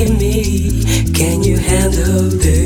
in me. Can you handle this?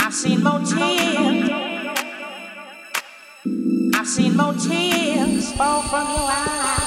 I've seen motif. I've seen fall from your eyes.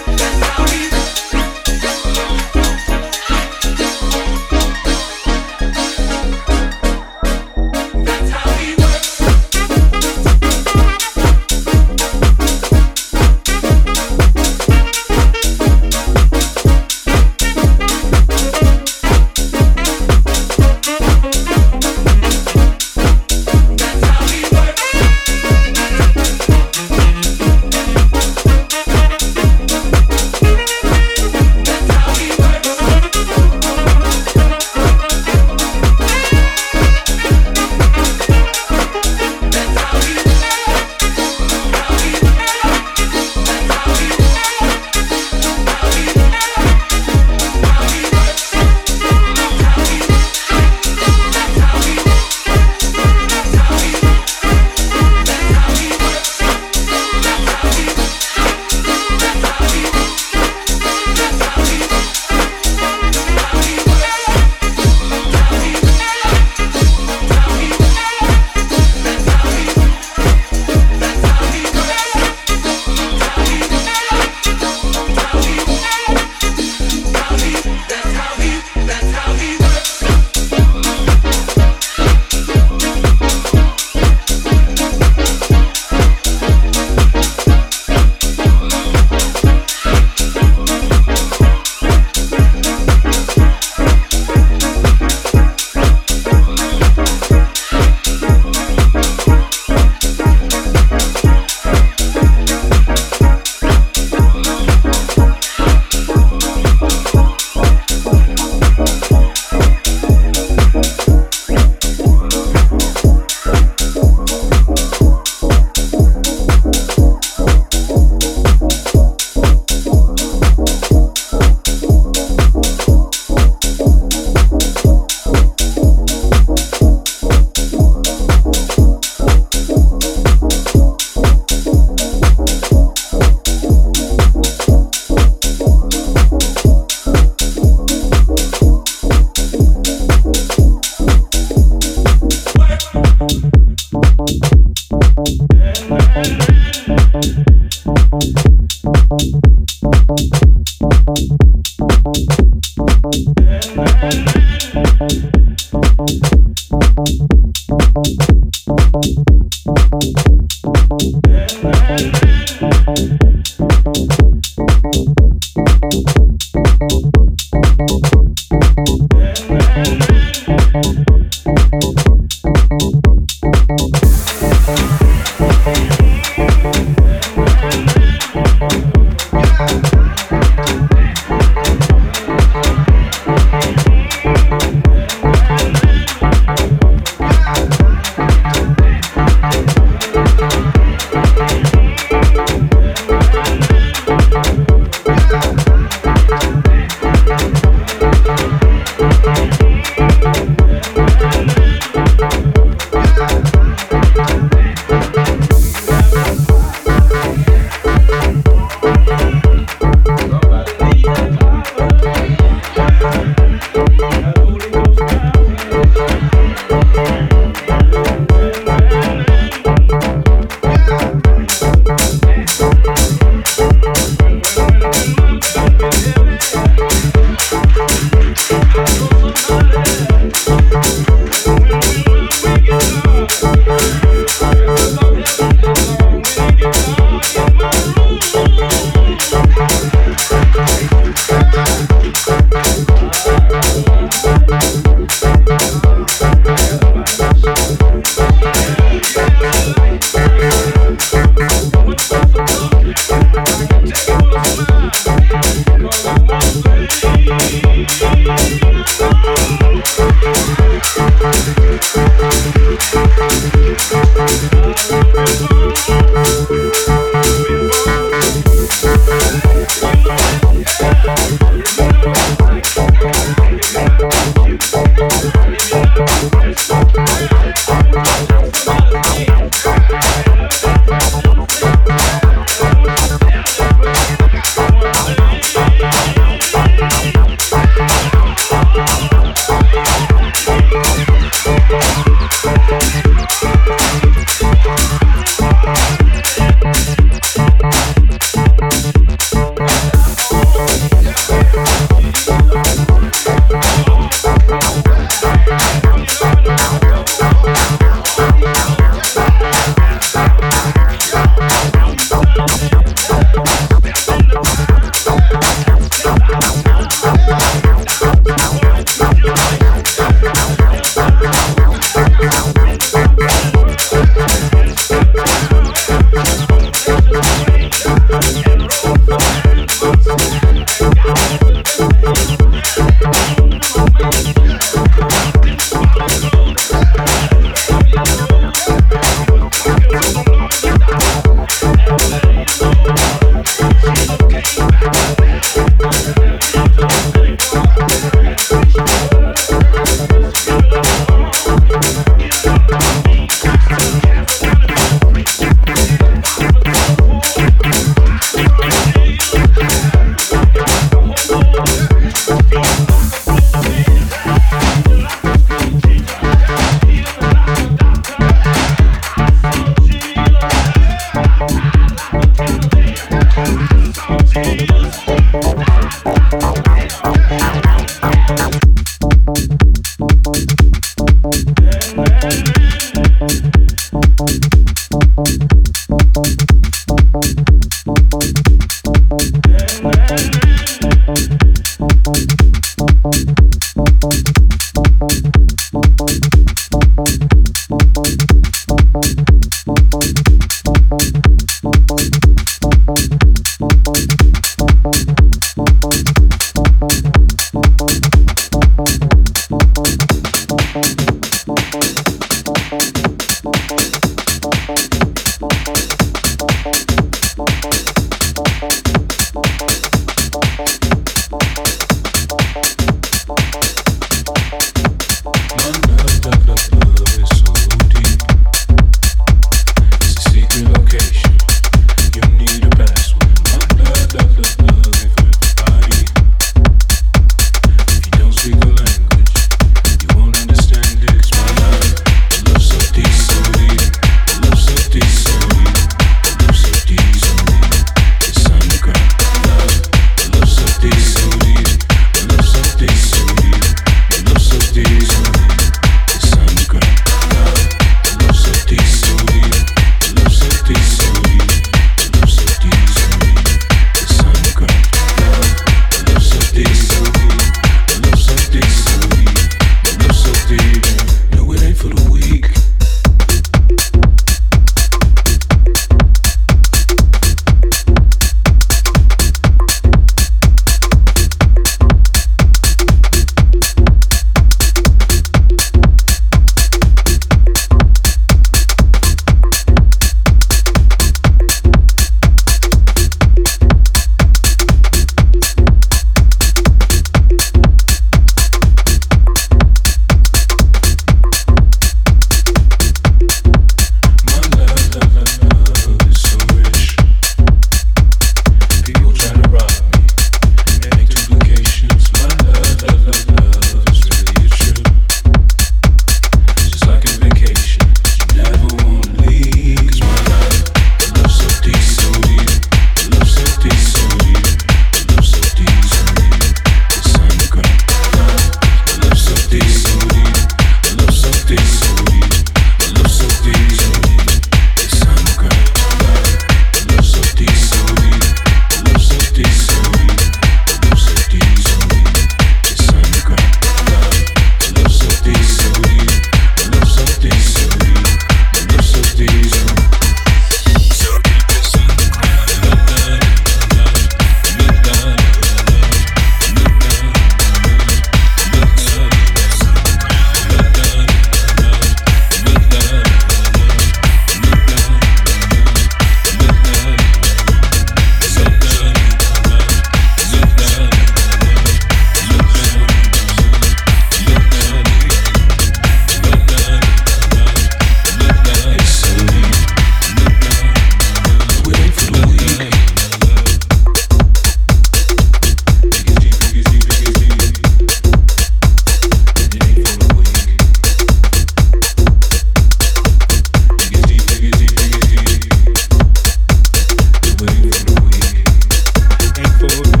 food.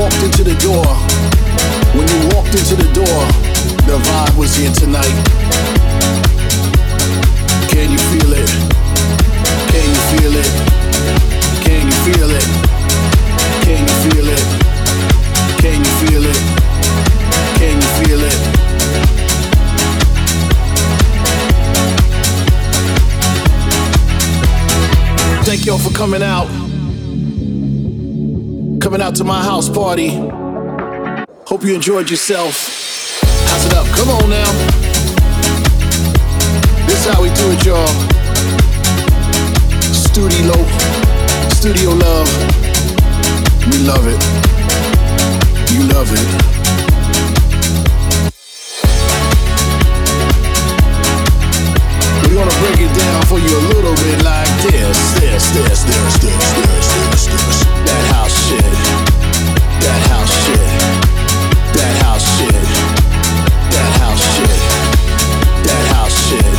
Walked into the door, when you walked into the door, the vibe was here tonight. Can you feel it? Can you feel it? Can you feel it? Can you feel it? Can you feel it? Can you feel it? Thank y'all for coming out. Coming out to my house party. Hope you enjoyed yourself. How's it up? Come on now. This how we do it, y'all. Studio, studio love. We love it. You love it. We're gonna break it down for you a little bit like this, this, this, this, this, this, this, this. That house shit. That house shit. That house shit. That house shit. That house shit.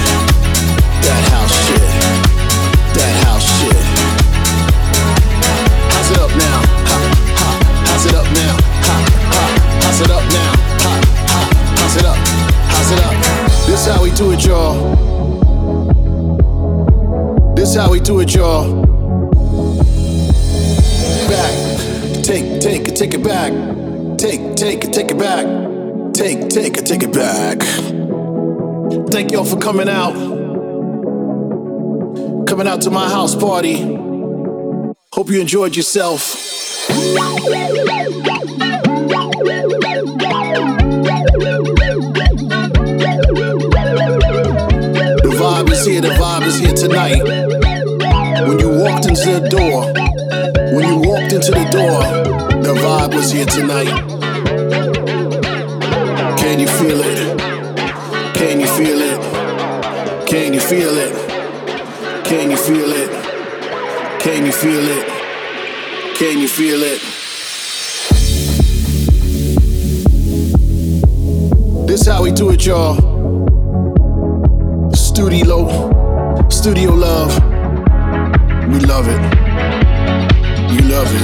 That house shit. That house shit. How's it up now? Ha, it up now? Ha, it up now? Ha, it up? How's it up? This how we do it, y'all. This how we do it, y'all. Take, take it, take it back. Take, take it, take it back. Take, take it, take it back. Thank y'all for coming out. Coming out to my house party. Hope you enjoyed yourself. The vibe is here, the vibe is here tonight. When you walked into the door, when you walked into the door, the vibe was here tonight. Can you feel it? Can you feel it? Can you feel it? Can you feel it? Can you feel it? Can you feel it? This how we do it, y'all. Studio, studio love. We love it. Love it.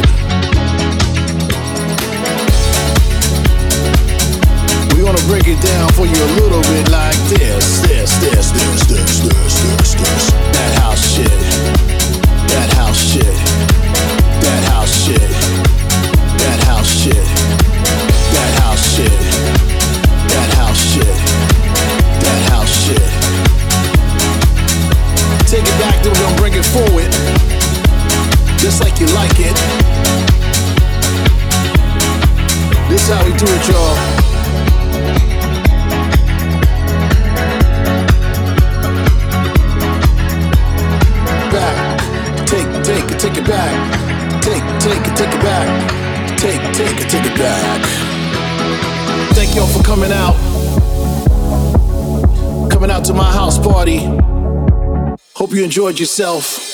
We're gonna break it down for you a little bit like this, this, this, this, this, this, this, this. That house shit. That house shit. That house shit. That house shit. That house shit. That house shit. That house shit. Take it back, then we're gonna bring it forward. Just like you like it. This how we do it, y'all. Back. Take, take take it back. Take, take take it back. Take, take take it back. Thank y'all for coming out. Coming out to my house party. Hope you enjoyed yourself.